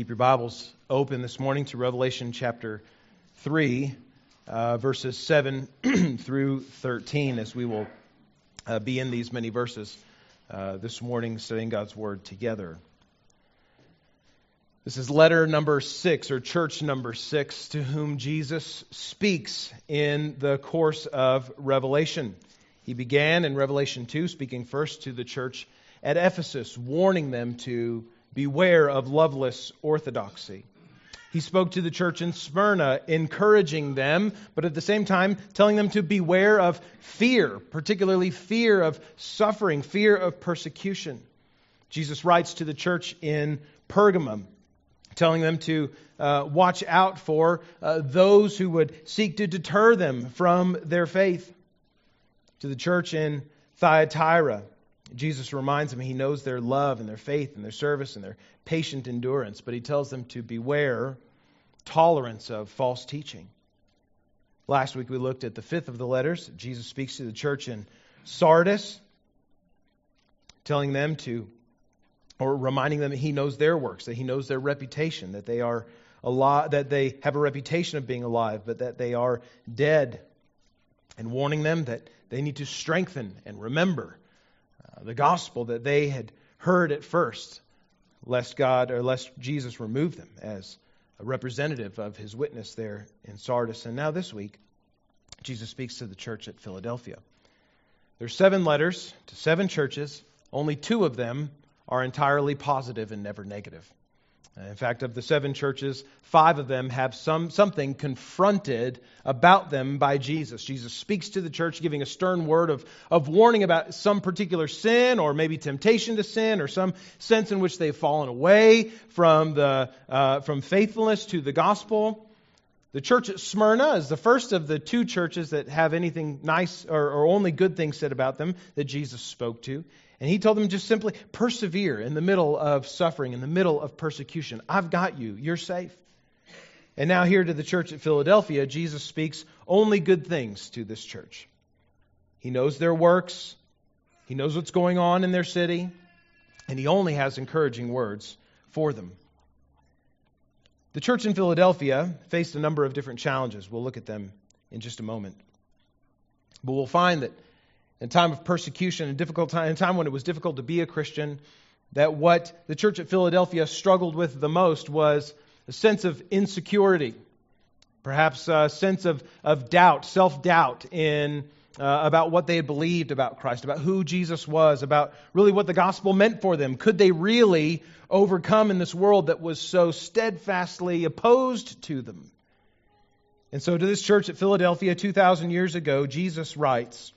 Keep your Bibles open this morning to Revelation chapter 3, uh, verses 7 through 13, as we will uh, be in these many verses uh, this morning, studying God's Word together. This is letter number six, or church number six, to whom Jesus speaks in the course of Revelation. He began in Revelation 2, speaking first to the church at Ephesus, warning them to beware of loveless orthodoxy. He spoke to the church in Smyrna, encouraging them, but at the same time telling them to beware of fear, particularly fear of suffering, fear of persecution. Jesus writes to the church in Pergamum, telling them to uh, watch out for uh, those who would seek to deter them from their faith. To the church in Thyatira, Jesus reminds them he knows their love and their faith and their service and their patient endurance, but he tells them to beware tolerance of false teaching. Last week we looked at the fifth of the letters. Jesus speaks to the church in Sardis, telling them to, or reminding them that he knows their works, that he knows their reputation, that they are alive, that they have a reputation of being alive, but that they are dead, and warning them that they need to strengthen and remember the gospel that they had heard at first, lest God or lest Jesus remove them as a representative of his witness there in Sardis. And now this week, Jesus speaks to the church at Philadelphia. There's seven letters to seven churches. Only two of them are entirely positive and never negative. In fact, of the seven churches, five of them have some, something confronted about them by Jesus. Jesus speaks to the church, giving a stern word of, of warning about some particular sin or maybe temptation to sin or some sense in which they've fallen away from, the, uh, from faithfulness to the gospel. The church at Smyrna is the first of the two churches that have anything nice or, or only good things said about them that Jesus spoke to. And he told them just simply persevere in the middle of suffering, in the middle of persecution. I've got you. You're safe. And now, here to the church at Philadelphia, Jesus speaks only good things to this church. He knows their works, he knows what's going on in their city, and he only has encouraging words for them. The church in Philadelphia faced a number of different challenges. We'll look at them in just a moment. But we'll find that in time of persecution and difficult time, in time when it was difficult to be a Christian, that what the church at Philadelphia struggled with the most was a sense of insecurity, perhaps a sense of, of doubt, self doubt in. Uh, about what they had believed about Christ, about who Jesus was, about really what the gospel meant for them. Could they really overcome in this world that was so steadfastly opposed to them? And so, to this church at Philadelphia 2,000 years ago, Jesus writes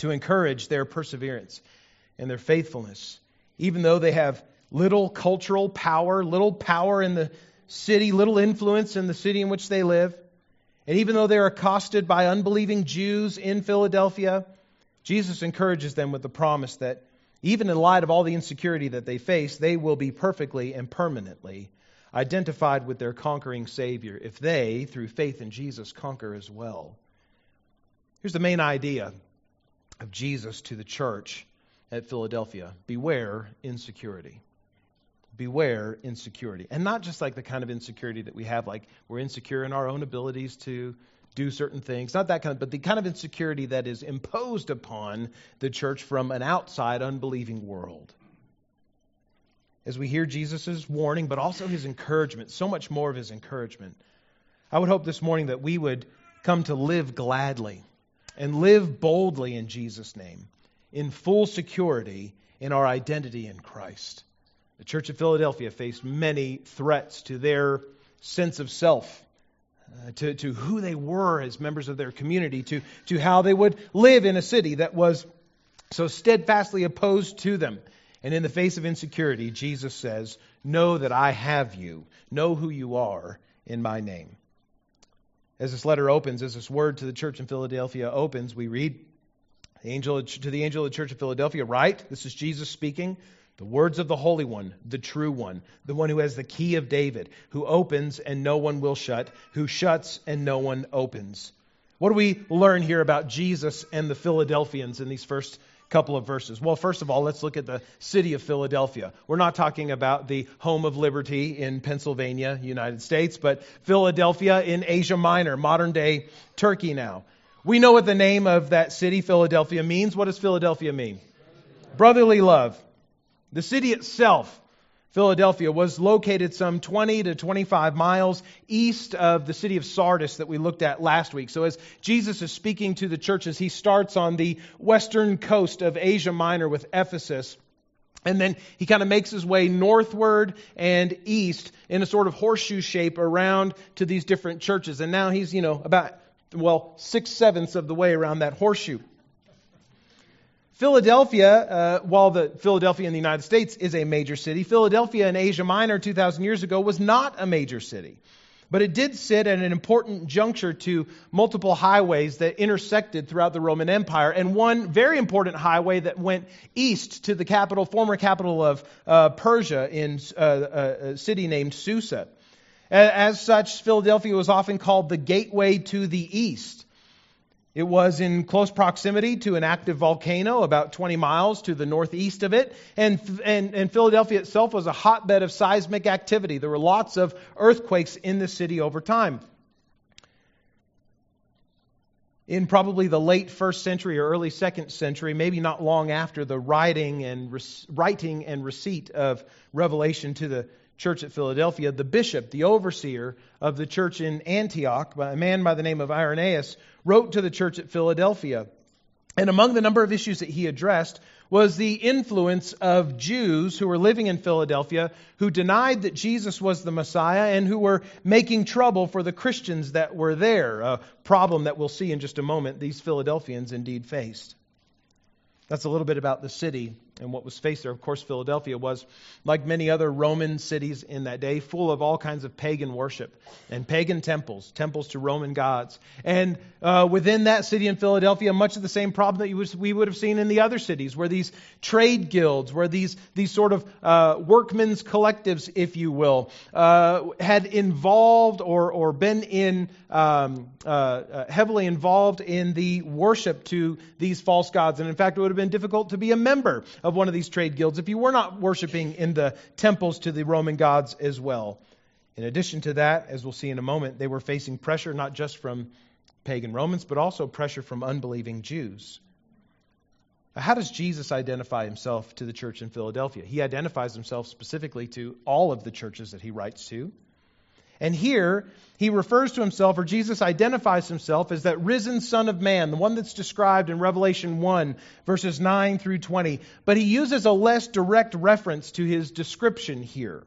to encourage their perseverance and their faithfulness. Even though they have little cultural power, little power in the city, little influence in the city in which they live, and even though they're accosted by unbelieving Jews in Philadelphia, Jesus encourages them with the promise that even in light of all the insecurity that they face, they will be perfectly and permanently identified with their conquering Savior if they, through faith in Jesus, conquer as well. Here's the main idea of Jesus to the church at Philadelphia beware insecurity. Beware insecurity. And not just like the kind of insecurity that we have, like we're insecure in our own abilities to do certain things, not that kind of, but the kind of insecurity that is imposed upon the church from an outside unbelieving world. As we hear Jesus' warning, but also his encouragement, so much more of his encouragement, I would hope this morning that we would come to live gladly and live boldly in Jesus' name, in full security in our identity in Christ. The Church of Philadelphia faced many threats to their sense of self, uh, to, to who they were as members of their community, to, to how they would live in a city that was so steadfastly opposed to them. And in the face of insecurity, Jesus says, Know that I have you. Know who you are in my name. As this letter opens, as this word to the church in Philadelphia opens, we read the angel to the angel of the church of Philadelphia, write, this is Jesus speaking, the words of the Holy One, the true one, the one who has the key of David, who opens and no one will shut, who shuts and no one opens. What do we learn here about Jesus and the Philadelphians in these first couple of verses. Well, first of all, let's look at the city of Philadelphia. We're not talking about the home of liberty in Pennsylvania, United States, but Philadelphia in Asia Minor, modern day Turkey now. We know what the name of that city, Philadelphia, means. What does Philadelphia mean? Brotherly love. The city itself Philadelphia was located some 20 to 25 miles east of the city of Sardis that we looked at last week. So, as Jesus is speaking to the churches, he starts on the western coast of Asia Minor with Ephesus. And then he kind of makes his way northward and east in a sort of horseshoe shape around to these different churches. And now he's, you know, about, well, six sevenths of the way around that horseshoe. Philadelphia, uh, while the Philadelphia in the United States is a major city, Philadelphia in Asia Minor 2,000 years ago was not a major city. But it did sit at an important juncture to multiple highways that intersected throughout the Roman Empire, and one very important highway that went east to the capital, former capital of uh, Persia, in uh, uh a city named Susa. As such, Philadelphia was often called the gateway to the east. It was in close proximity to an active volcano, about 20 miles to the northeast of it. And, and, and, Philadelphia itself was a hotbed of seismic activity. There were lots of earthquakes in the city over time. In probably the late first century or early second century, maybe not long after the writing and, writing and receipt of Revelation to the church at Philadelphia, the bishop, the overseer of the church in Antioch, a man by the name of Irenaeus, wrote to the church at Philadelphia. And among the number of issues that he addressed was the influence of Jews who were living in Philadelphia who denied that Jesus was the Messiah and who were making trouble for the Christians that were there, a problem that we'll see in just a moment these Philadelphians indeed faced. That's a little bit about the city and what was faced there. Of course, Philadelphia was, like many other Roman cities in that day, full of all kinds of pagan worship and pagan temples, temples to Roman gods. And uh, within that city in Philadelphia, much of the same problem that we would have seen in the other cities, where these trade guilds, where these, these sort of uh, workmen's collectives, if you will, uh, had involved or, or been in um, uh, uh, heavily involved in the worship to these false gods. And in fact, it would have been difficult to be a member of one of these trade guilds if you were not worshiping in the temples to the Roman gods as well. In addition to that, as we'll see in a moment, they were facing pressure not just from pagan Romans, but also pressure from unbelieving Jews. How does Jesus identify himself to the church in Philadelphia? He identifies himself specifically to all of the churches that he writes to. And here, he refers to himself, or Jesus identifies himself as that risen Son of Man, the one that's described in Revelation 1, verses 9 through 20. But he uses a less direct reference to his description here.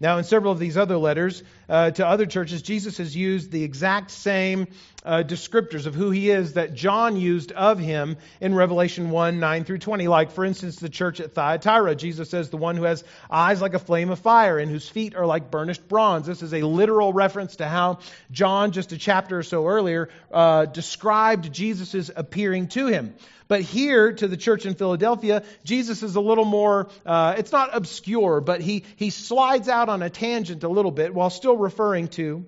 Now, in several of these other letters uh, to other churches, Jesus has used the exact same uh, descriptors of who he is that John used of him in Revelation 1 9 through 20. Like, for instance, the church at Thyatira, Jesus says, the one who has eyes like a flame of fire and whose feet are like burnished bronze. This is a literal reference to how John, just a chapter or so earlier, uh, described Jesus' appearing to him. But here to the church in Philadelphia, Jesus is a little more, uh, it's not obscure, but he, he slides out on a tangent a little bit while still referring to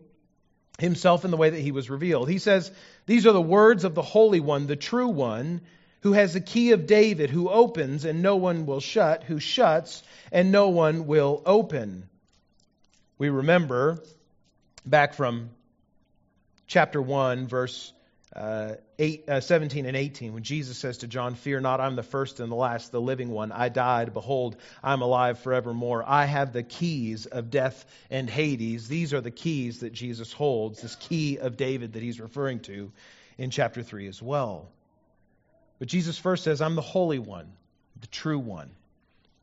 himself in the way that he was revealed. He says, These are the words of the Holy One, the true one, who has the key of David, who opens and no one will shut, who shuts and no one will open. We remember back from chapter 1, verse uh, eight, uh, 17 and 18, when Jesus says to John, Fear not, I'm the first and the last, the living one. I died. Behold, I'm alive forevermore. I have the keys of death and Hades. These are the keys that Jesus holds, this key of David that he's referring to in chapter 3 as well. But Jesus first says, I'm the Holy One, the true one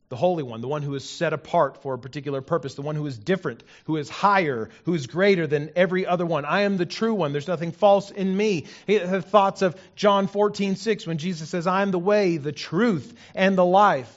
the Holy One, the one who is set apart for a particular purpose, the one who is different, who is higher, who is greater than every other one. I am the true one. There's nothing false in me. He had thoughts of John 14, 6, when Jesus says, I am the way, the truth, and the life.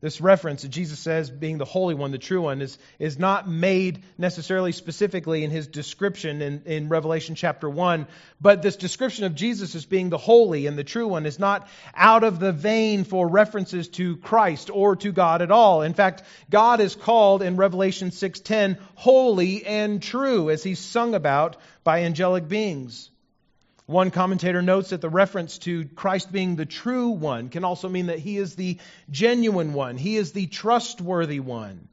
This reference that Jesus says being the Holy One, the true one, is, is not made necessarily specifically in his description in, in Revelation chapter 1, but this description of Jesus as being the Holy and the true one is not out of the vein for references to Christ or to God at all. In fact, God is called in Revelation 6.10 holy and true as he's sung about by angelic beings. One commentator notes that the reference to Christ being the true one can also mean that he is the genuine one, he is the trustworthy one.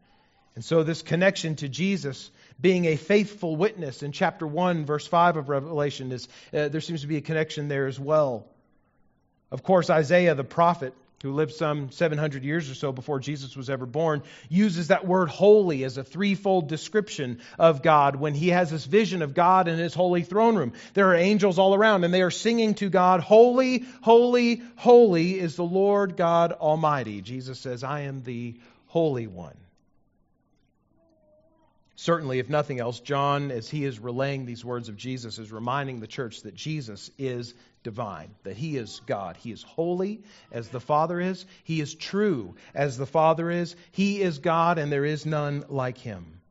And so, this connection to Jesus being a faithful witness in chapter 1, verse 5 of Revelation, is, uh, there seems to be a connection there as well. Of course, Isaiah the prophet who lived some 700 years or so before Jesus was ever born, uses that word holy as a threefold description of God when he has this vision of God in his holy throne room. There are angels all around, and they are singing to God, Holy, holy, holy is the Lord God Almighty. Jesus says, I am the Holy One. Certainly, if nothing else, John, as he is relaying these words of Jesus, is reminding the church that Jesus is divine, that he is God. He is holy as the Father is, he is true as the Father is, he is God, and there is none like him.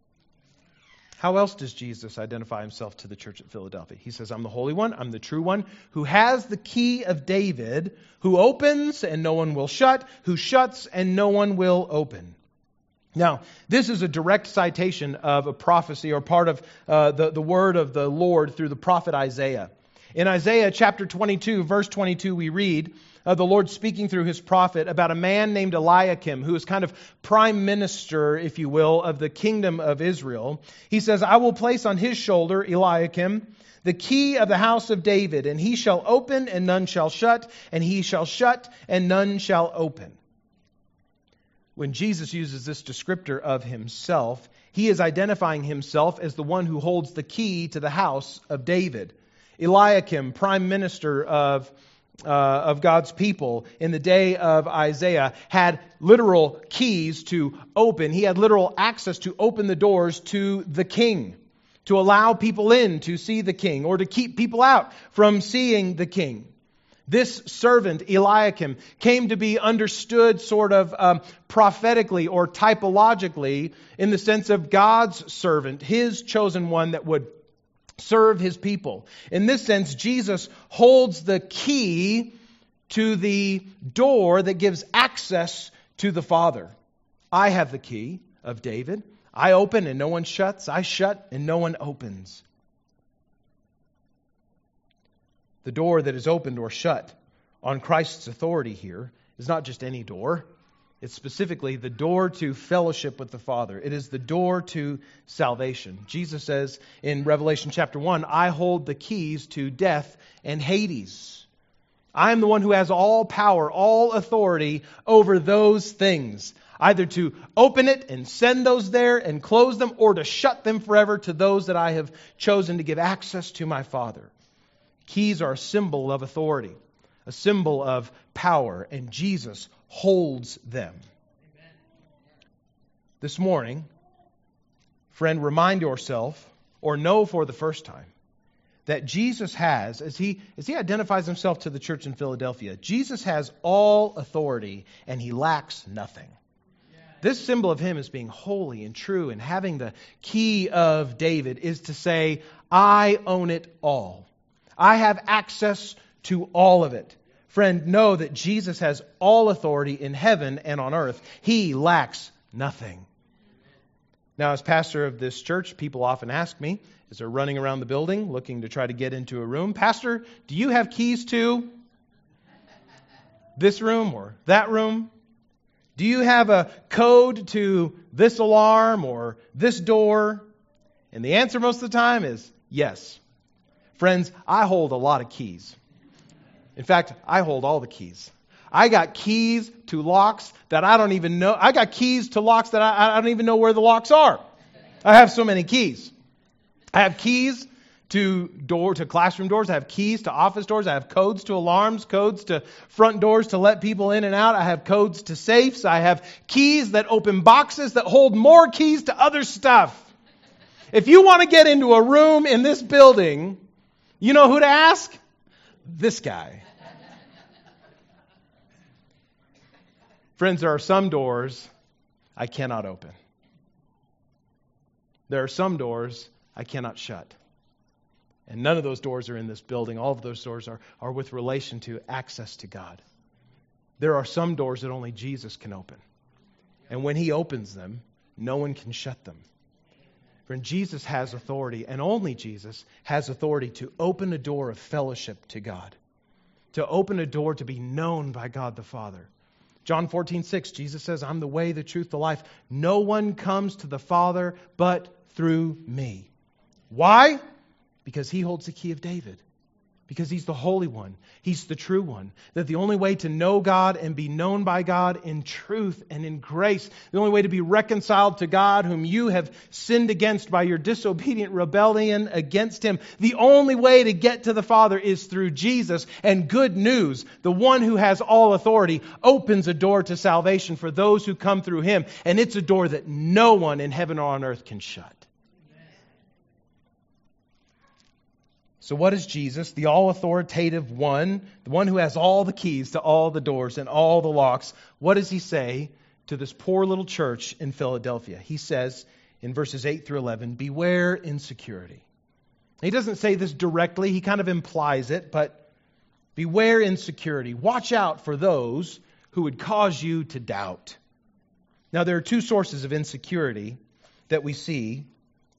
How else does Jesus identify himself to the church at Philadelphia? He says, I'm the Holy One, I'm the true one, who has the key of David, who opens and no one will shut, who shuts and no one will open. Now, this is a direct citation of a prophecy or part of uh, the, the word of the Lord through the prophet Isaiah. In Isaiah chapter 22, verse 22, we read uh, the Lord speaking through his prophet about a man named Eliakim, who is kind of prime minister, if you will, of the kingdom of Israel. He says, I will place on his shoulder, Eliakim, the key of the house of David, and he shall open and none shall shut, and he shall shut and none shall open when Jesus uses this descriptor of himself, he is identifying himself as the one who holds the key to the house of David. Eliakim, prime minister of, uh, of God's people in the day of Isaiah, had literal keys to open. He had literal access to open the doors to the king, to allow people in to see the king, or to keep people out from seeing the king. This servant, Eliakim, came to be understood sort of um, prophetically or typologically in the sense of God's servant, his chosen one that would serve his people. In this sense, Jesus holds the key to the door that gives access to the Father. I have the key of David. I open and no one shuts. I shut and no one opens. The door that is opened or shut on Christ's authority here is not just any door. It's specifically the door to fellowship with the Father. It is the door to salvation. Jesus says in Revelation chapter 1 I hold the keys to death and Hades. I am the one who has all power, all authority over those things, either to open it and send those there and close them, or to shut them forever to those that I have chosen to give access to my Father. Keys are a symbol of authority, a symbol of power, and Jesus holds them. Amen. This morning, friend, remind yourself or know for the first time that Jesus has, as he, as he identifies himself to the church in Philadelphia, Jesus has all authority and he lacks nothing. This symbol of him as being holy and true and having the key of David is to say, I own it all. I have access to all of it. Friend, know that Jesus has all authority in heaven and on earth. He lacks nothing. Now, as pastor of this church, people often ask me, as they're running around the building looking to try to get into a room, Pastor, do you have keys to this room or that room? Do you have a code to this alarm or this door? And the answer most of the time is yes. Friends, I hold a lot of keys. In fact, I hold all the keys. I got keys to locks that I don't even know. I got keys to locks that I, I don't even know where the locks are. I have so many keys. I have keys to door to classroom doors. I have keys to office doors. I have codes to alarms, codes to front doors to let people in and out. I have codes to safes. I have keys that open boxes that hold more keys to other stuff. If you want to get into a room in this building you know who to ask? This guy. Friends, there are some doors I cannot open. There are some doors I cannot shut. And none of those doors are in this building. All of those doors are, are with relation to access to God. There are some doors that only Jesus can open. And when he opens them, no one can shut them. Friend, Jesus has authority, and only Jesus has authority to open a door of fellowship to God, to open a door to be known by God the Father. John 14, 6, Jesus says, I'm the way, the truth, the life. No one comes to the Father but through me. Why? Because he holds the key of David because he's the Holy One. He's the true one. That the only way to know God and be known by God in truth and in grace, the only way to be reconciled to God, whom you have sinned against by your disobedient rebellion against him, the only way to get to the Father is through Jesus. And good news, the one who has all authority opens a door to salvation for those who come through him. And it's a door that no one in heaven or on earth can shut. So, what is Jesus, the all authoritative one, the one who has all the keys to all the doors and all the locks? What does he say to this poor little church in Philadelphia? He says in verses 8 through 11, Beware insecurity. He doesn't say this directly, he kind of implies it, but beware insecurity. Watch out for those who would cause you to doubt. Now, there are two sources of insecurity that we see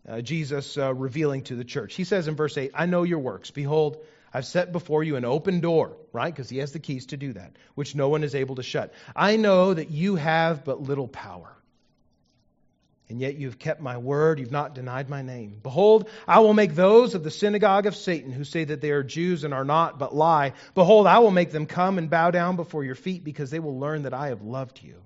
uh, Jesus uh, revealing to the church. He says in verse 8, I know your works. Behold, I've set before you an open door, right? Because he has the keys to do that, which no one is able to shut. I know that you have but little power. And yet you've kept my word, you've not denied my name. Behold, I will make those of the synagogue of Satan who say that they are Jews and are not, but lie. Behold, I will make them come and bow down before your feet because they will learn that I have loved you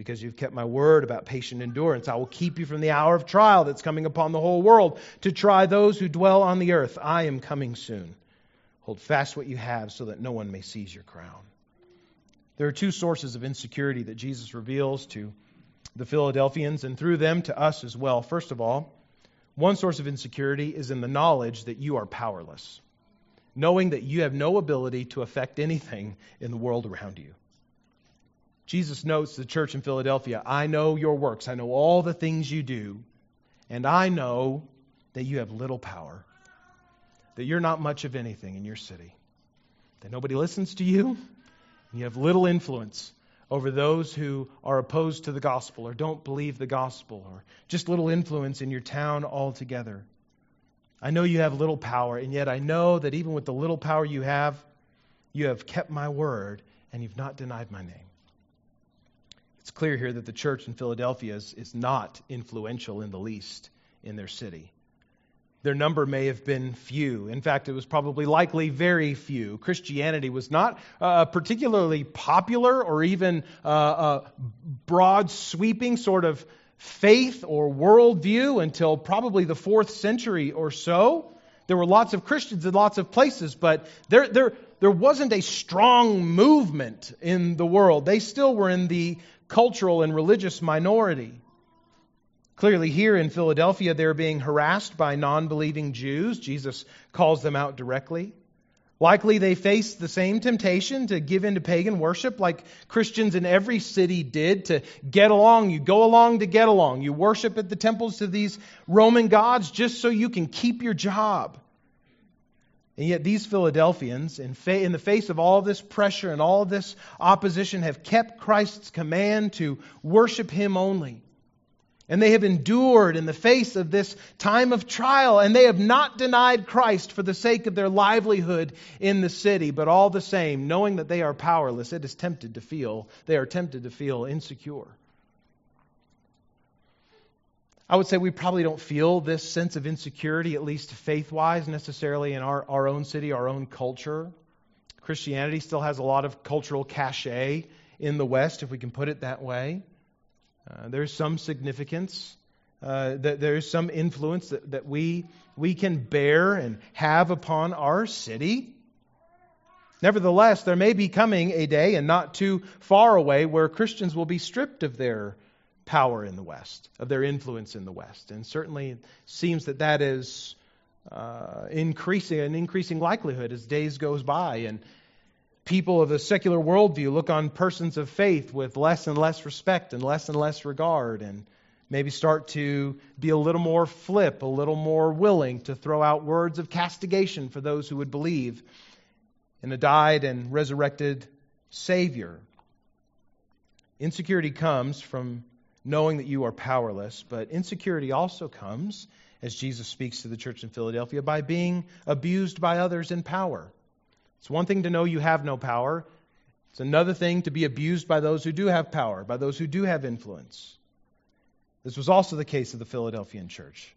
because you've kept my word about patient endurance. I will keep you from the hour of trial that's coming upon the whole world to try those who dwell on the earth. I am coming soon. Hold fast what you have so that no one may seize your crown. There are two sources of insecurity that Jesus reveals to the Philadelphians and through them to us as well. First of all, one source of insecurity is in the knowledge that you are powerless, knowing that you have no ability to affect anything in the world around you. Jesus notes the church in Philadelphia I know your works, I know all the things you do, and I know that you have little power, that you're not much of anything in your city, that nobody listens to you, and you have little influence over those who are opposed to the gospel or don't believe the gospel or just little influence in your town altogether. I know you have little power, and yet I know that even with the little power you have, you have kept my word and you've not denied my name. It's clear here that the church in Philadelphia is, is not influential in the least in their city. Their number may have been few. In fact, it was probably likely very few. Christianity was not uh, particularly popular or even uh, uh, broad sweeping sort of faith or worldview until probably the fourth century or so. There were lots of Christians in lots of places, but there, there, there wasn't a strong movement in the world. They still were in the cultural and religious minority. Clearly, here in Philadelphia, they're being harassed by non believing Jews. Jesus calls them out directly. Likely, they faced the same temptation to give in to pagan worship like Christians in every city did to get along. You go along to get along. You worship at the temples to these Roman gods just so you can keep your job. And yet, these Philadelphians, in, fa- in, the face of all this pressure and all this opposition, have kept Christ's command to worship Him only. And they have endured in the face of this time of trial, and they have not denied Christ for the sake of their livelihood in the city. But all the same, knowing that they are powerless, it is tempted to feel, they are tempted to feel insecure. I would say we probably don't feel this sense of insecurity, at least faith wise, necessarily in our, our own city, our own culture. Christianity still has a lot of cultural cachet in the West, if we can put it that way. Uh, there's some significance, uh, that there's some influence that, that we, we can bear and have upon our city. Nevertheless, there may be coming a day, and not too far away, where Christians will be stripped of their power in the West, of their influence in the West. And certainly it seems that that is uh, increasing, an increasing likelihood as days goes by. And people of a secular worldview look on persons of faith with less and less respect and less and less regard and maybe start to be a little more flip, a little more willing to throw out words of castigation for those who would believe in a died and resurrected Savior. Insecurity comes from knowing that you are powerless, but insecurity also comes, as Jesus speaks to the church in Philadelphia, by being abused by others in power. It's one thing to know you have no power, it's another thing to be abused by those who do have power, by those who do have influence. This was also the case of the Philadelphian church.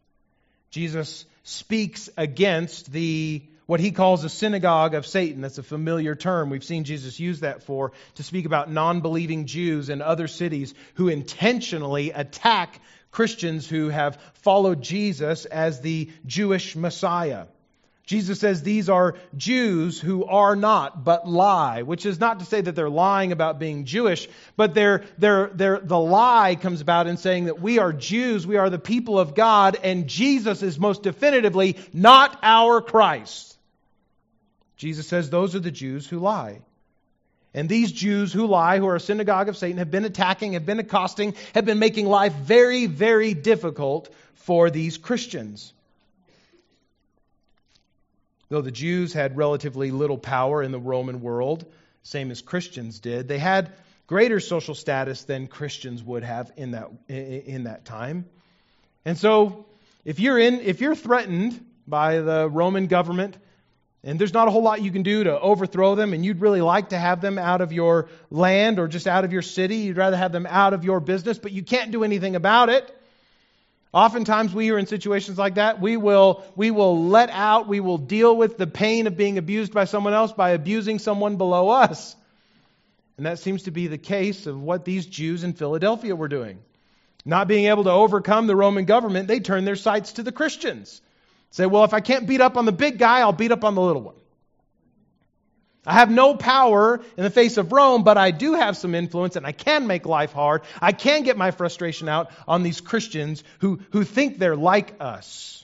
Jesus speaks against the what he calls a synagogue of Satan. That's a familiar term. We've seen Jesus use that for to speak about non-believing Jews in other cities who intentionally attack Christians who have followed Jesus as the Jewish Messiah. Jesus says these are Jews who are not, but lie, which is not to say that they're lying about being Jewish, but they're, they're, they're, the lie comes about in saying that we are Jews, we are the people of God, and Jesus is most definitively not our Christ. Jesus says those are the Jews who lie. And these Jews who lie, who are a synagogue of Satan, have been attacking, have been accosting, have been making life very, very difficult for these Christians. Though the Jews had relatively little power in the Roman world, same as Christians did, they had greater social status than Christians would have in that, in that time. And so, if you're, in, if you're threatened by the Roman government, and there's not a whole lot you can do to overthrow them, and you'd really like to have them out of your land or just out of your city. You'd rather have them out of your business, but you can't do anything about it. Oftentimes we are in situations like that. We will, we will let out, we will deal with the pain of being abused by someone else by abusing someone below us. And that seems to be the case of what these Jews in Philadelphia were doing. Not being able to overcome the Roman government, they turned their sights to the Christians. Say, well, if I can't beat up on the big guy, I'll beat up on the little one. I have no power in the face of Rome, but I do have some influence and I can make life hard. I can get my frustration out on these Christians who, who think they're like us.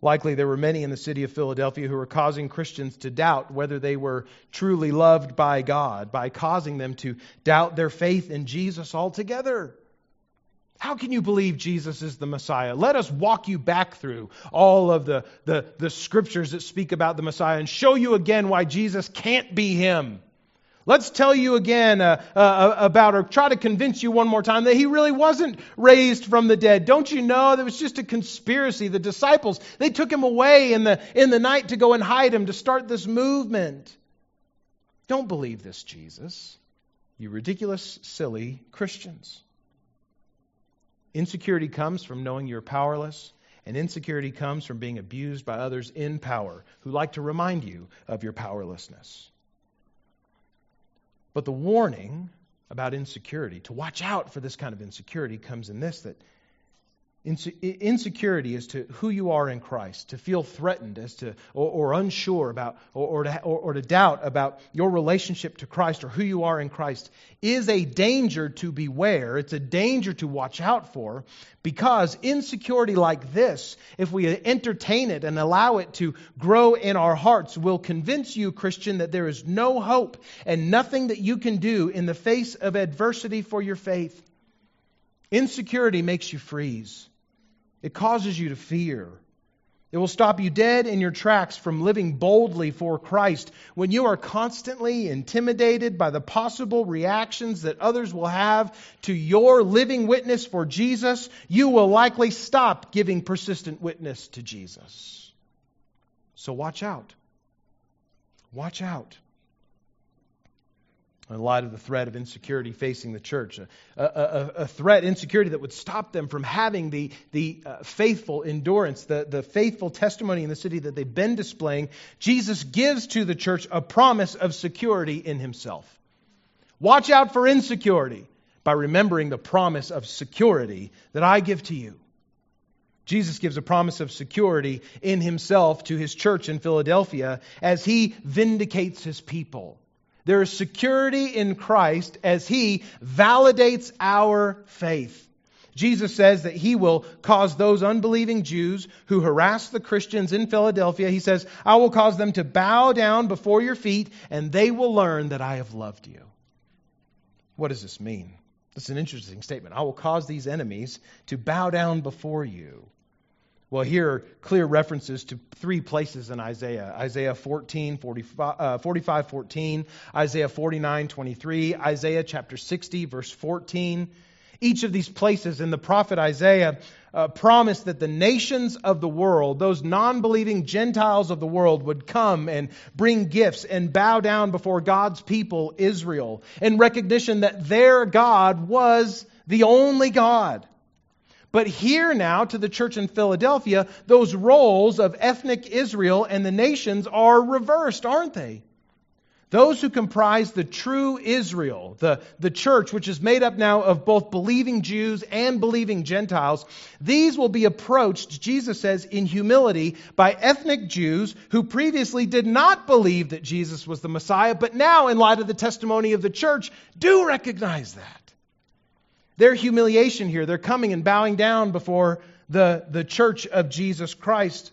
Likely there were many in the city of Philadelphia who were causing Christians to doubt whether they were truly loved by God by causing them to doubt their faith in Jesus altogether. How can you believe Jesus is the Messiah? Let us walk you back through all of the, the, the scriptures that speak about the Messiah and show you again why Jesus can't be him. Let's tell you again uh, uh, uh, about, or try to convince you one more time that he really wasn't raised from the dead. Don't you know that it was just a conspiracy? The disciples, they took him away in the, in the night to go and hide him, to start this movement. Don't believe this, Jesus. You ridiculous, silly Christians. Insecurity comes from knowing you're powerless, and insecurity comes from being abused by others in power who like to remind you of your powerlessness. But the warning about insecurity, to watch out for this kind of insecurity, comes in this that Insecurity as to who you are in Christ, to feel threatened as to, or, or unsure about, or, or, to, or, or to doubt about your relationship to Christ or who you are in Christ, is a danger to beware. It's a danger to watch out for because insecurity like this, if we entertain it and allow it to grow in our hearts, will convince you, Christian, that there is no hope and nothing that you can do in the face of adversity for your faith. Insecurity makes you freeze. It causes you to fear. It will stop you dead in your tracks from living boldly for Christ. When you are constantly intimidated by the possible reactions that others will have to your living witness for Jesus, you will likely stop giving persistent witness to Jesus. So watch out. Watch out in light of the threat of insecurity facing the church, a, a, a threat, insecurity that would stop them from having the, the uh, faithful endurance, the, the faithful testimony in the city that they've been displaying. Jesus gives to the church a promise of security in himself. Watch out for insecurity by remembering the promise of security that I give to you. Jesus gives a promise of security in himself to his church in Philadelphia as he vindicates his people there is security in Christ as He validates our faith. Jesus says that He will cause those unbelieving Jews who harass the Christians in Philadelphia, He says, I will cause them to bow down before your feet, and they will learn that I have loved you. What does this mean? Is an interesting statement. I will cause these enemies to bow down before you. Well, here are clear references to three places in Isaiah Isaiah 14, 45, uh, 45 14, Isaiah 49, 23, Isaiah chapter 60, verse 14. Each of these places in the prophet Isaiah uh, promised that the nations of the world, those non believing Gentiles of the world, would come and bring gifts and bow down before God's people, Israel, in recognition that their God was the only God. But here now, to the church in Philadelphia, those roles of ethnic Israel and the nations are reversed, aren't they? Those who comprise the true Israel, the, the church, which is made up now of both believing Jews and believing Gentiles, these will be approached, Jesus says, in humility by ethnic Jews who previously did not believe that Jesus was the Messiah, but now, in light of the testimony of the church, do recognize that. Their humiliation here, they're coming and bowing down before the, the church of Jesus Christ,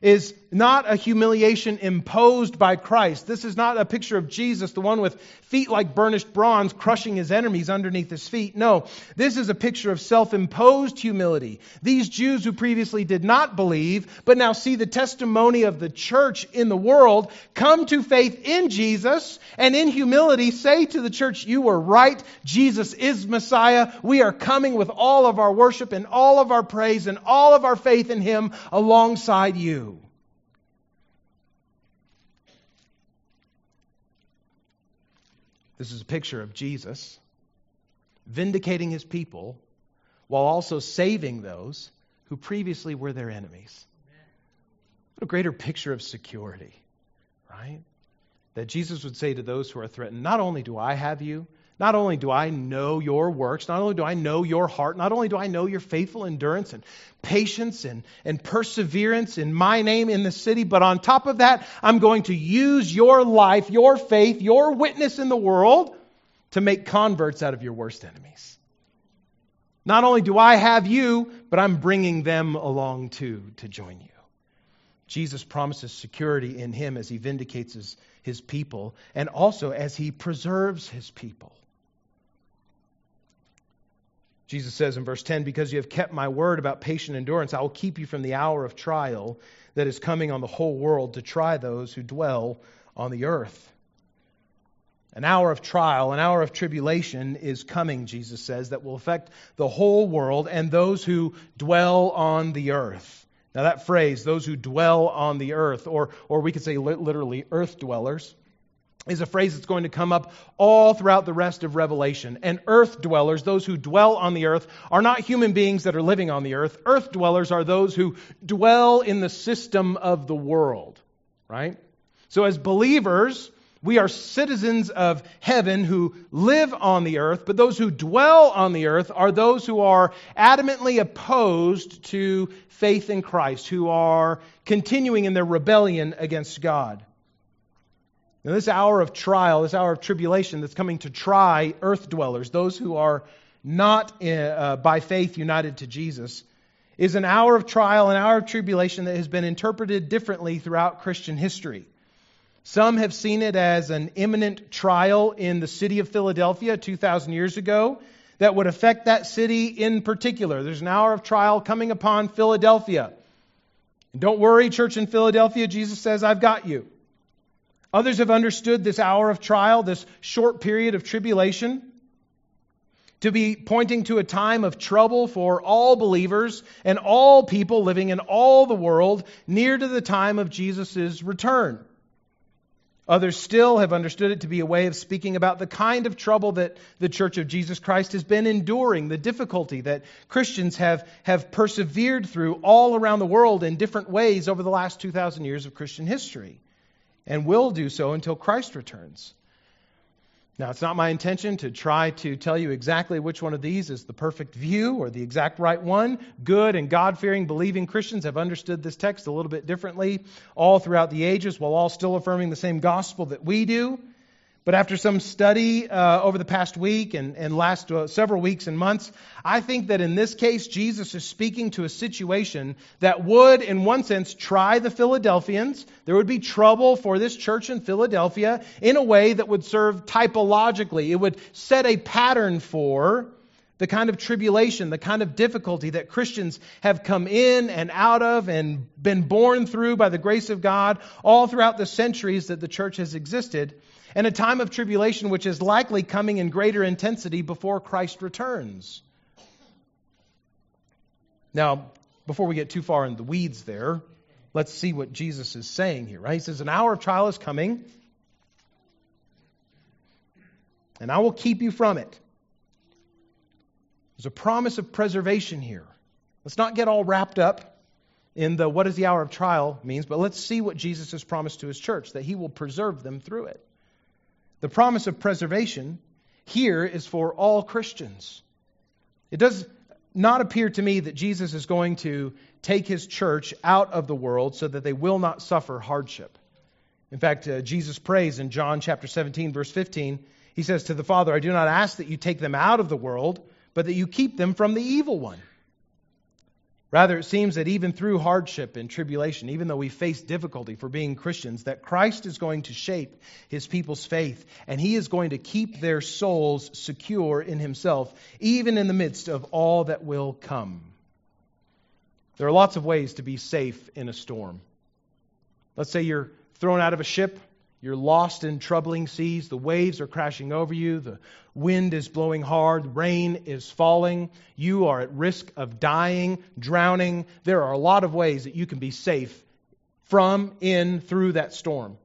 is not a humiliation imposed by Christ. This is not a picture of Jesus, the one with feet like burnished bronze, crushing his enemies underneath his feet. No, this is a picture of self imposed humility. These Jews who previously did not believe, but now see the testimony of the church in the world, come to faith in Jesus, and in humility say to the church, You were right. Jesus is Messiah. We are coming with all of our worship and all of our praise and all of our faith in him alongside you. This is a picture of Jesus vindicating his people while also saving those who previously were their enemies. What a greater picture of security, right? That Jesus would say to those who are threatened, Not only do I have you, not only do I know your works, not only do I know your heart, not only do I know your faithful endurance and patience and, and perseverance in my name in the city, but on top of that, I'm going to use your life, your faith, your witness in the world to make converts out of your worst enemies. Not only do I have you, but I'm bringing them along too to join you. Jesus promises security in him as he vindicates his, his people and also as he preserves his people. Jesus says in verse 10, Because you have kept my word about patient endurance, I will keep you from the hour of trial that is coming on the whole world to try those who dwell on the earth. An hour of trial, an hour of tribulation is coming, Jesus says, that will affect the whole world and those who dwell on the earth. Now, that phrase, those who dwell on the earth, or, or we could say literally earth dwellers, is a phrase that's going to come up all throughout the rest of Revelation. And earth dwellers, those who dwell on the earth, are not human beings that are living on the earth. Earth dwellers are those who dwell in the system of the world, right? So as believers, we are citizens of heaven who live on the earth, but those who dwell on the earth are those who are adamantly opposed to faith in Christ, who are continuing in their rebellion against God. Now, this hour of trial, this hour of tribulation that's coming to try earth dwellers, those who are not uh, by faith united to Jesus, is an hour of trial, an hour of tribulation that has been interpreted differently throughout Christian history. Some have seen it as an imminent trial in the city of Philadelphia 2,000 years ago that would affect that city in particular. There's an hour of trial coming upon Philadelphia. And don't worry, church in Philadelphia, Jesus says, I've got you. Others have understood this hour of trial, this short period of tribulation, to be pointing to a time of trouble for all believers and all people living in all the world near to the time of Jesus' return. Others still have understood it to be a way of speaking about the kind of trouble that the Church of Jesus Christ has been enduring, the difficulty that Christians have, have persevered through all around the world in different ways over the last 2,000 years of Christian history and will do so until Christ returns. Now, it's not my intention to try to tell you exactly which one of these is the perfect view or the exact right one. Good and God fearing, believing Christians have understood this text a little bit differently all throughout the ages, while all still affirming the same gospel that we do. But after some study uh, over the past week and, and last uh, several weeks and months, I think that in this case, Jesus is speaking to a situation that would, in one sense, try the Philadelphians. There would be trouble for this church in Philadelphia in a way that would serve typologically. It would set a pattern for the kind of tribulation, the kind of difficulty that Christians have come in and out of and been borne through by the grace of God all throughout the centuries that the church has existed, and a time of tribulation which is likely coming in greater intensity before Christ returns. Now, before we get too far in the weeds there, let's see what Jesus is saying here, right? He says, An hour of trial is coming, and I will keep you from it. There's a promise of preservation here. Let's not get all wrapped up in the what is the hour of trial means, but let's see what Jesus has promised to his church, that he will preserve them through it. The promise of preservation here is for all Christians. It does not appear to me that Jesus is going to take his church out of the world so that they will not suffer hardship. In fact, uh, Jesus prays in John chapter 17, verse 15, he says to the Father, I do not ask that you take them out of the world, but that you keep them from the evil one. Rather, it seems that even through hardship and tribulation, even though we face difficulty for being Christians, that Christ is going to shape his people's faith, and he is going to keep their souls secure in himself, even in the midst of all that will come. There are lots of ways to be safe in a storm. Let's say you're thrown out of a ship you're lost in troubling seas. The waves are crashing over you. The wind is blowing hard. Rain is falling. You are at risk of dying, drowning. There are a lot of ways that you can be safe from, in, through that storm.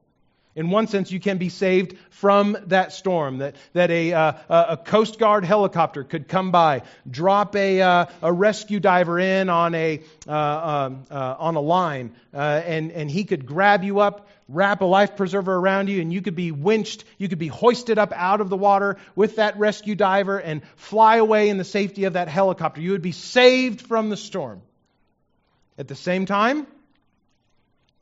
In one sense, you can be saved from that storm. That, that a, uh, a Coast Guard helicopter could come by, drop a, uh, a rescue diver in on a, uh, um, uh on a line, uh, and, and he could grab you up, wrap a life preserver around you, and you could be winched, you could be hoisted up out of the water with that rescue diver and fly away in the safety of that helicopter. You would be saved from the storm. At the same time,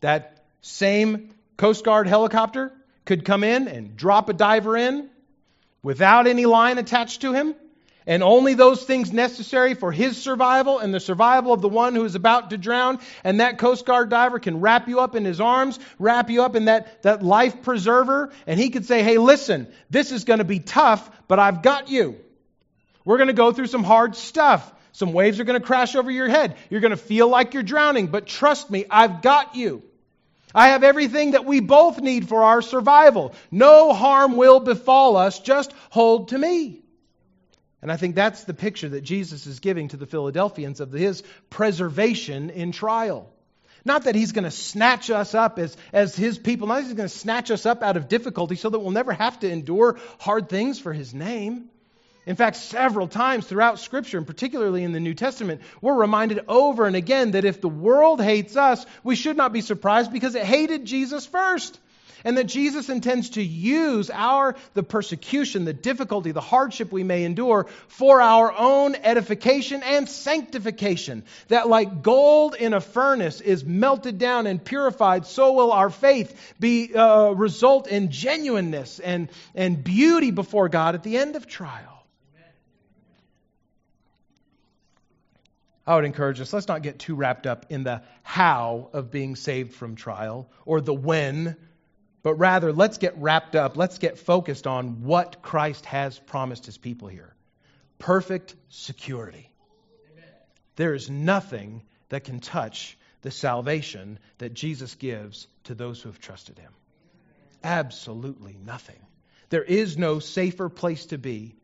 that same Coast Guard helicopter could come in and drop a diver in without any line attached to him and only those things necessary for his survival and the survival of the one who is about to drown. And that Coast Guard diver can wrap you up in his arms, wrap you up in that, that life preserver, and he could say, Hey, listen, this is going to be tough, but I've got you. We're going to go through some hard stuff. Some waves are going to crash over your head. You're going to feel like you're drowning, but trust me, I've got you. I have everything that we both need for our survival. No harm will befall us. Just hold to me. And I think that's the picture that Jesus is giving to the Philadelphians of his preservation in trial. Not that he's going to snatch us up as, as his people, not that he's going to snatch us up out of difficulty so that we'll never have to endure hard things for his name. In fact, several times throughout Scripture, and particularly in the New Testament, we're reminded over and again that if the world hates us, we should not be surprised because it hated Jesus first and that Jesus intends to use our the persecution, the difficulty, the hardship we may endure for our own edification and sanctification. That like gold in a furnace is melted down and purified, so will our faith be uh, result in genuineness and, and beauty before God at the end of trial. I would encourage us, let's not get too wrapped up in the how of being saved from trial or the when but rather let's get wrapped up, let's get focused on what Christ has promised his people here perfect security. Amen. There is nothing that can touch the salvation that Jesus gives to those who have trusted him. Absolutely nothing. There is no safer place to be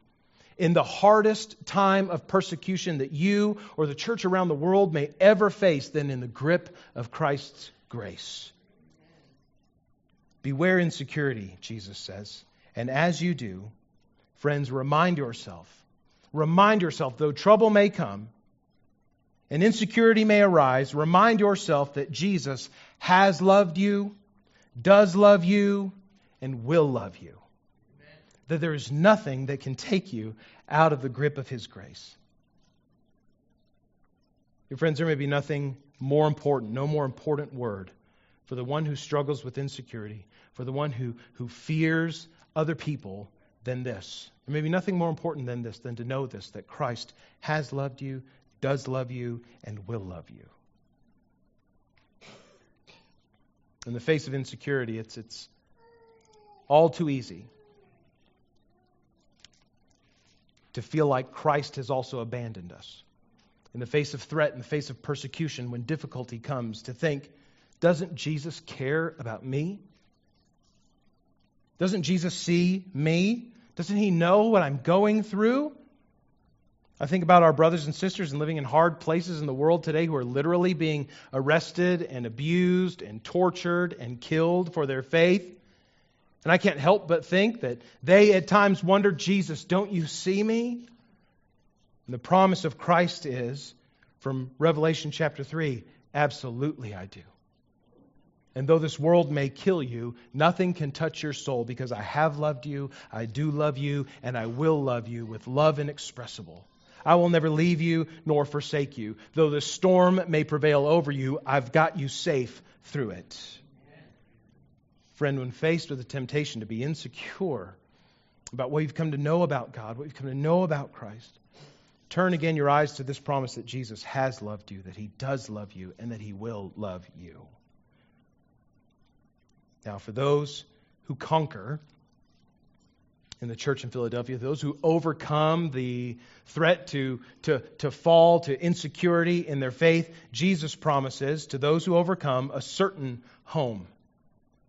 in the hardest time of persecution that you or the church around the world may ever face than in the grip of Christ's grace. Beware insecurity, Jesus says. And as you do, friends, remind yourself, remind yourself, though trouble may come and insecurity may arise, remind yourself that Jesus has loved you, does love you, and will love you. That there is nothing that can take you out of the grip of his grace. Your friends, there may be nothing more important, no more important word for the one who struggles with insecurity for the one who, who fears other people than this. There may be nothing more important than this, than to know this, that Christ has loved you, does love you, and will love you. In the face of insecurity, it's, it's all too easy to feel like Christ has also abandoned us. In the face of threat, in the face of persecution, when difficulty comes, to think, doesn't Jesus care about me? Doesn't Jesus see me? Doesn't he know what I'm going through? I think about our brothers and sisters and living in hard places in the world today who are literally being arrested and abused and tortured and killed for their faith. And I can't help but think that they at times wonder, Jesus, don't you see me? And the promise of Christ is from Revelation chapter 3 absolutely I do. And though this world may kill you, nothing can touch your soul because I have loved you, I do love you, and I will love you with love inexpressible. I will never leave you nor forsake you. Though the storm may prevail over you, I've got you safe through it. Friend, when faced with the temptation to be insecure about what you've come to know about God, what you've come to know about Christ, turn again your eyes to this promise that Jesus has loved you, that he does love you, and that he will love you. Now, for those who conquer, in the church in Philadelphia, those who overcome the threat to, to, to fall to insecurity in their faith, Jesus promises to those who overcome a certain home.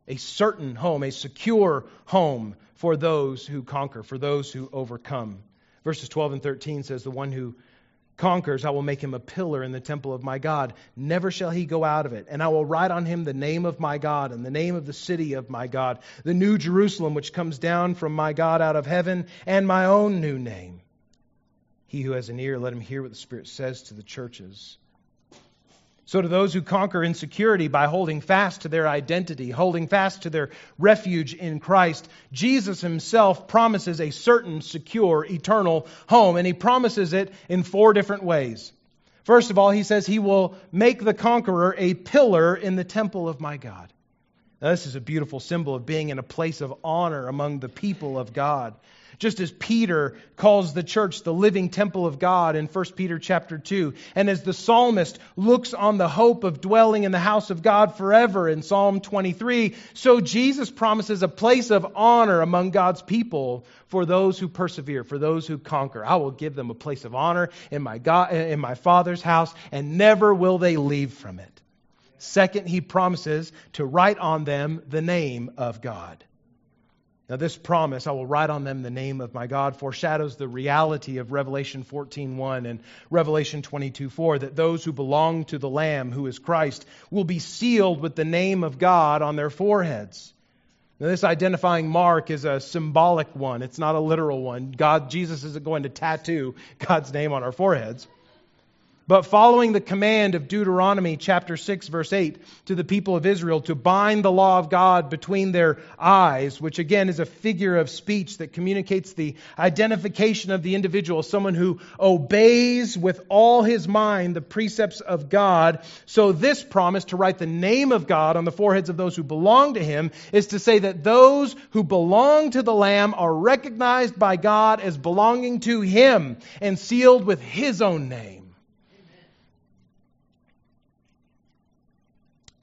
A certain home, a secure home for those who conquer, for those who overcome. Verses 12 and 13 says, The one who conquers, I will make him a pillar in the temple of my God. Never shall he go out of it. And I will write on him the name of my God and the name of the city of my God, the new Jerusalem which comes down from my God out of heaven, and my own new name. He who has an ear, let him hear what the Spirit says to the churches. So, to those who conquer insecurity by holding fast to their identity, holding fast to their refuge in Christ, Jesus himself promises a certain, secure, eternal home. And he promises it in four different ways. First of all, he says he will make the conqueror a pillar in the temple of my God. Now, this is a beautiful symbol of being in a place of honor among the people of God just as Peter calls the church the living temple of God in 1 Peter chapter 2, and as the psalmist looks on the hope of dwelling in the house of God forever in Psalm 23, so Jesus promises a place of honor among God's people for those who persevere, for those who conquer. I will give them a place of honor in my God in my Father's house, and never will they leave from it. Second, he promises to write on them the name of God. Now, this promise, I will write on them the name of my God, foreshadows the reality of Revelation 14.1 and Revelation 22.4, that those who belong to the Lamb, who is Christ, will be sealed with the name of God on their foreheads. Now, this identifying mark is a symbolic one. It's not a literal one. God, Jesus isn't going to tattoo God's name on our foreheads. But following the command of Deuteronomy chapter 6, verse 8, to the people of Israel to bind the law of God between their eyes, which again is a figure of speech that communicates the identification of the individual, as someone who obeys with all his mind the precepts of God. So, this promise to write the name of God on the foreheads of those who belong to him is to say that those who belong to the Lamb are recognized by God as belonging to him and sealed with his own name.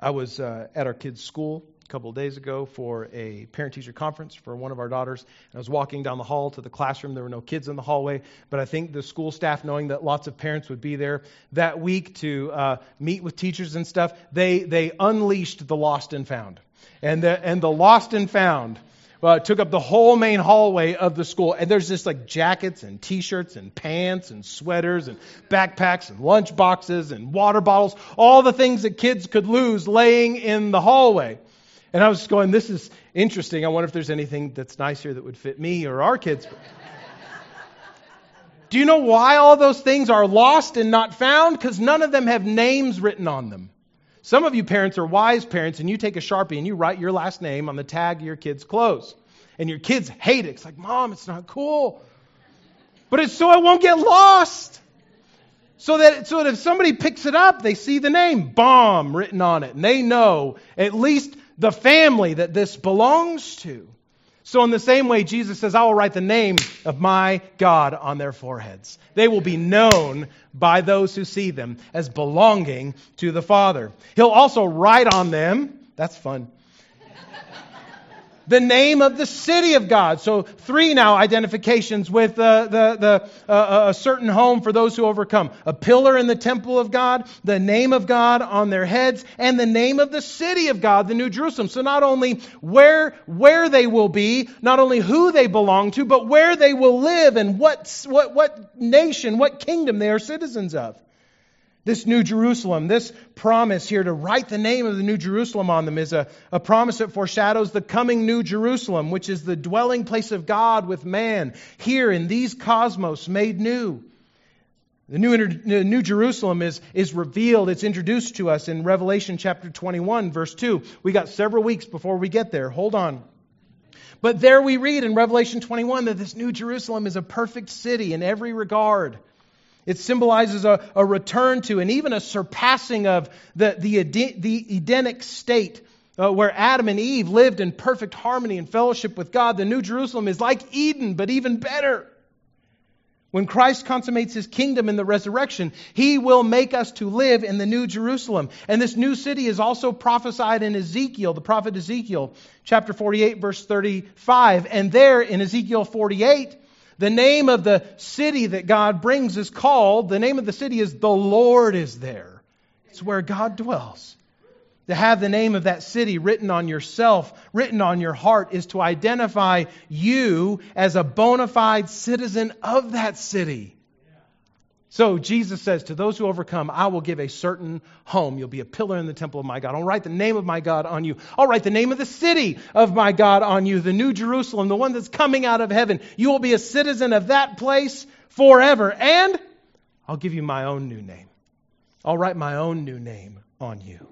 I was uh, at our kids' school a couple of days ago for a parent teacher conference for one of our daughters. And I was walking down the hall to the classroom. There were no kids in the hallway, but I think the school staff, knowing that lots of parents would be there that week to uh, meet with teachers and stuff, they, they unleashed the lost and found. And the, and the lost and found uh, took up the whole main hallway of the school. And there's just like jackets and t shirts and pants and sweaters and backpacks and lunch boxes and water bottles, all the things that kids could lose laying in the hallway. And I was going, this is interesting. I wonder if there's anything that's nice here that would fit me or our kids. Do you know why all those things are lost and not found? Because none of them have names written on them. Some of you parents are wise parents and you take a Sharpie and you write your last name on the tag of your kid's clothes. And your kids hate it. It's like, Mom, it's not cool. But it's so it won't get lost. So that, so that if somebody picks it up, they see the name bomb written on it. And they know at least the family that this belongs to. So, in the same way, Jesus says, I will write the name of my God on their foreheads. They will be known by those who see them as belonging to the Father. He'll also write on them, that's fun. The name of the city of God. So three now identifications with uh, the, the, uh, a certain home for those who overcome. A pillar in the temple of God, the name of God on their heads, and the name of the city of God, the New Jerusalem. So not only where, where they will be, not only who they belong to, but where they will live and what, what, what nation, what kingdom they are citizens of. This New Jerusalem, this promise here to write the name of the New Jerusalem on them is a, a promise that foreshadows the coming New Jerusalem, which is the dwelling place of God with man here in these cosmos made new. The New, New Jerusalem is, is revealed, it's introduced to us in Revelation chapter 21, verse 2. We got several weeks before we get there. Hold on. But there we read in Revelation 21 that this New Jerusalem is a perfect city in every regard. It symbolizes a, a return to and even a surpassing of the, the, the Edenic state uh, where Adam and Eve lived in perfect harmony and fellowship with God. The New Jerusalem is like Eden, but even better. When Christ consummates his kingdom in the resurrection, he will make us to live in the New Jerusalem. And this new city is also prophesied in Ezekiel, the prophet Ezekiel, chapter 48, verse 35. And there in Ezekiel 48, the name of the city that God brings is called, the name of the city is The Lord is there. It's where God dwells. To have the name of that city written on yourself, written on your heart, is to identify you as a bona fide citizen of that city. So Jesus says, To those who overcome, I will give a certain home. You'll be a pillar in the temple of my God. I'll write the name of my God on you. I'll write the name of the city of my God on you, the new Jerusalem, the one that's coming out of heaven. You will be a citizen of that place forever. And I'll give you my own new name. I'll write my own new name on you.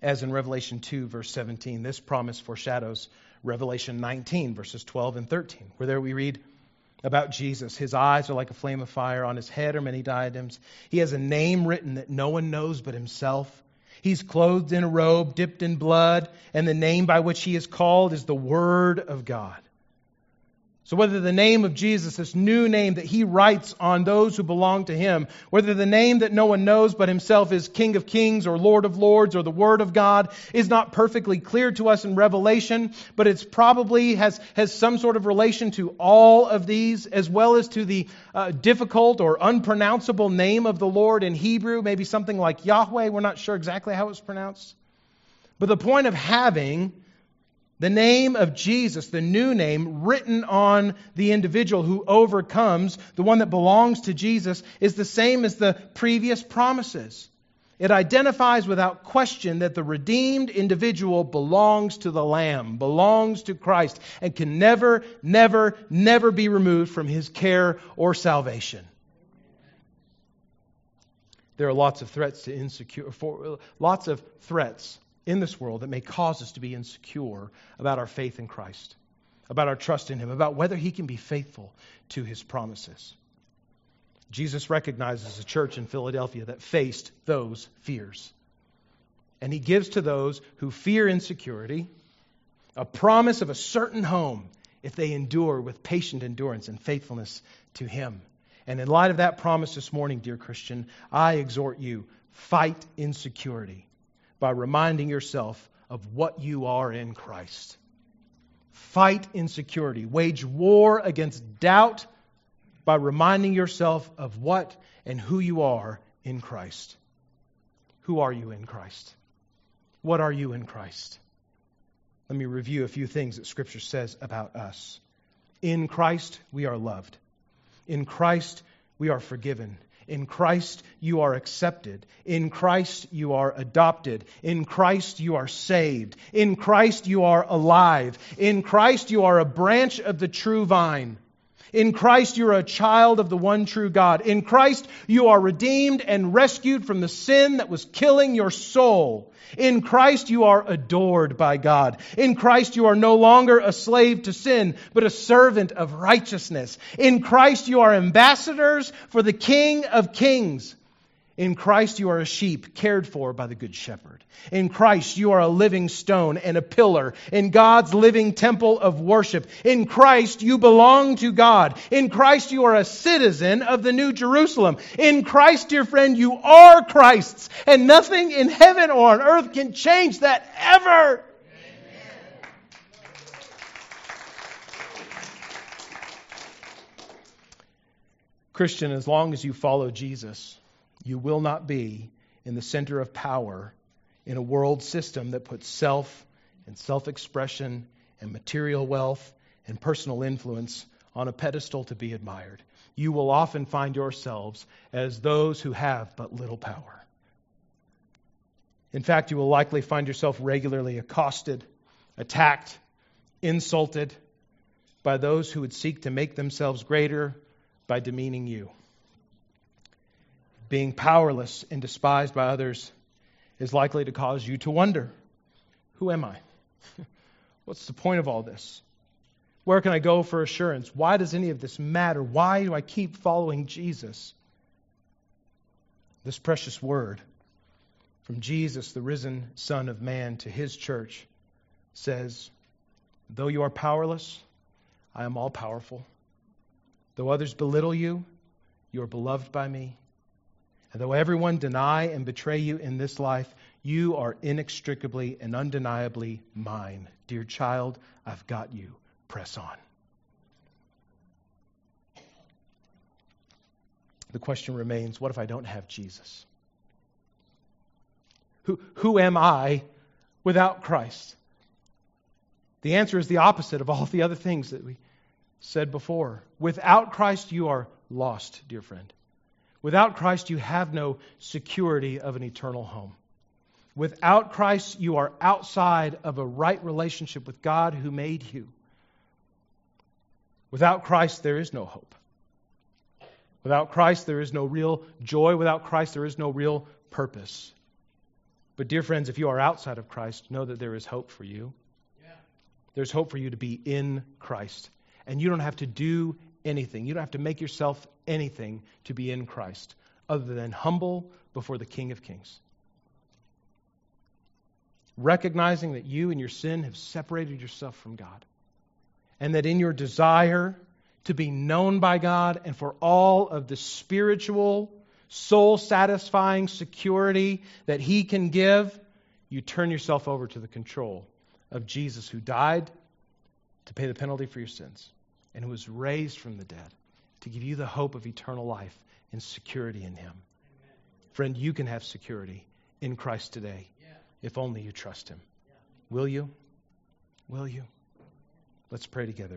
As in Revelation 2, verse 17, this promise foreshadows Revelation 19, verses 12 and 13, where there we read, about Jesus. His eyes are like a flame of fire. On his head are many diadems. He has a name written that no one knows but himself. He's clothed in a robe dipped in blood, and the name by which he is called is the Word of God. So, whether the name of Jesus, this new name that he writes on those who belong to him, whether the name that no one knows but himself is King of Kings or Lord of Lords or the Word of God, is not perfectly clear to us in Revelation, but it's probably has, has some sort of relation to all of these, as well as to the uh, difficult or unpronounceable name of the Lord in Hebrew, maybe something like Yahweh. We're not sure exactly how it's pronounced. But the point of having the name of Jesus, the new name written on the individual who overcomes, the one that belongs to Jesus, is the same as the previous promises. It identifies without question that the redeemed individual belongs to the Lamb, belongs to Christ, and can never, never, never be removed from his care or salvation. There are lots of threats to insecure, for, lots of threats in this world that may cause us to be insecure about our faith in Christ, about our trust in Him, about whether He can be faithful to His promises. Jesus recognizes a church in Philadelphia that faced those fears. And He gives to those who fear insecurity a promise of a certain home if they endure with patient endurance and faithfulness to Him. And in light of that promise this morning, dear Christian, I exhort you fight insecurity by reminding yourself of what you are in Christ. Fight insecurity. Wage war against doubt by reminding yourself of what and who you are in Christ. Who are you in Christ? What are you in Christ? Let me review a few things that Scripture says about us. In Christ, we are loved. In Christ, we are forgiven. In Christ, you are accepted. In Christ, you are adopted. In Christ, you are saved. In Christ, you are alive. In Christ, you are a branch of the true vine. In Christ, you are a child of the one true God. In Christ, you are redeemed and rescued from the sin that was killing your soul. In Christ, you are adored by God. In Christ, you are no longer a slave to sin, but a servant of righteousness. In Christ, you are ambassadors for the King of kings. In Christ, you are a sheep cared for by the Good Shepherd. In Christ, you are a living stone and a pillar in God's living temple of worship. In Christ, you belong to God. In Christ, you are a citizen of the New Jerusalem. In Christ, dear friend, you are Christ's, and nothing in heaven or on earth can change that ever. Christian, as long as you follow Jesus, you will not be in the center of power in a world system that puts self and self expression and material wealth and personal influence on a pedestal to be admired. You will often find yourselves as those who have but little power. In fact, you will likely find yourself regularly accosted, attacked, insulted by those who would seek to make themselves greater by demeaning you. Being powerless and despised by others is likely to cause you to wonder who am I? What's the point of all this? Where can I go for assurance? Why does any of this matter? Why do I keep following Jesus? This precious word from Jesus, the risen Son of Man, to his church says, Though you are powerless, I am all powerful. Though others belittle you, you are beloved by me. And though everyone deny and betray you in this life, you are inextricably and undeniably mine. Dear child, I've got you. Press on. The question remains what if I don't have Jesus? Who, who am I without Christ? The answer is the opposite of all the other things that we said before. Without Christ, you are lost, dear friend. Without Christ, you have no security of an eternal home. Without Christ, you are outside of a right relationship with God who made you. Without Christ, there is no hope. Without Christ, there is no real joy. Without Christ, there is no real purpose. But, dear friends, if you are outside of Christ, know that there is hope for you. Yeah. There's hope for you to be in Christ. And you don't have to do anything, you don't have to make yourself anything to be in Christ other than humble before the King of Kings. Recognizing that you and your sin have separated yourself from God. And that in your desire to be known by God and for all of the spiritual soul satisfying security that He can give, you turn yourself over to the control of Jesus, who died to pay the penalty for your sins and who was raised from the dead to give you the hope of eternal life and security in Him. Amen. Friend, you can have security in Christ today yeah. if only you trust Him. Yeah. Will you? Will you? Let's pray together.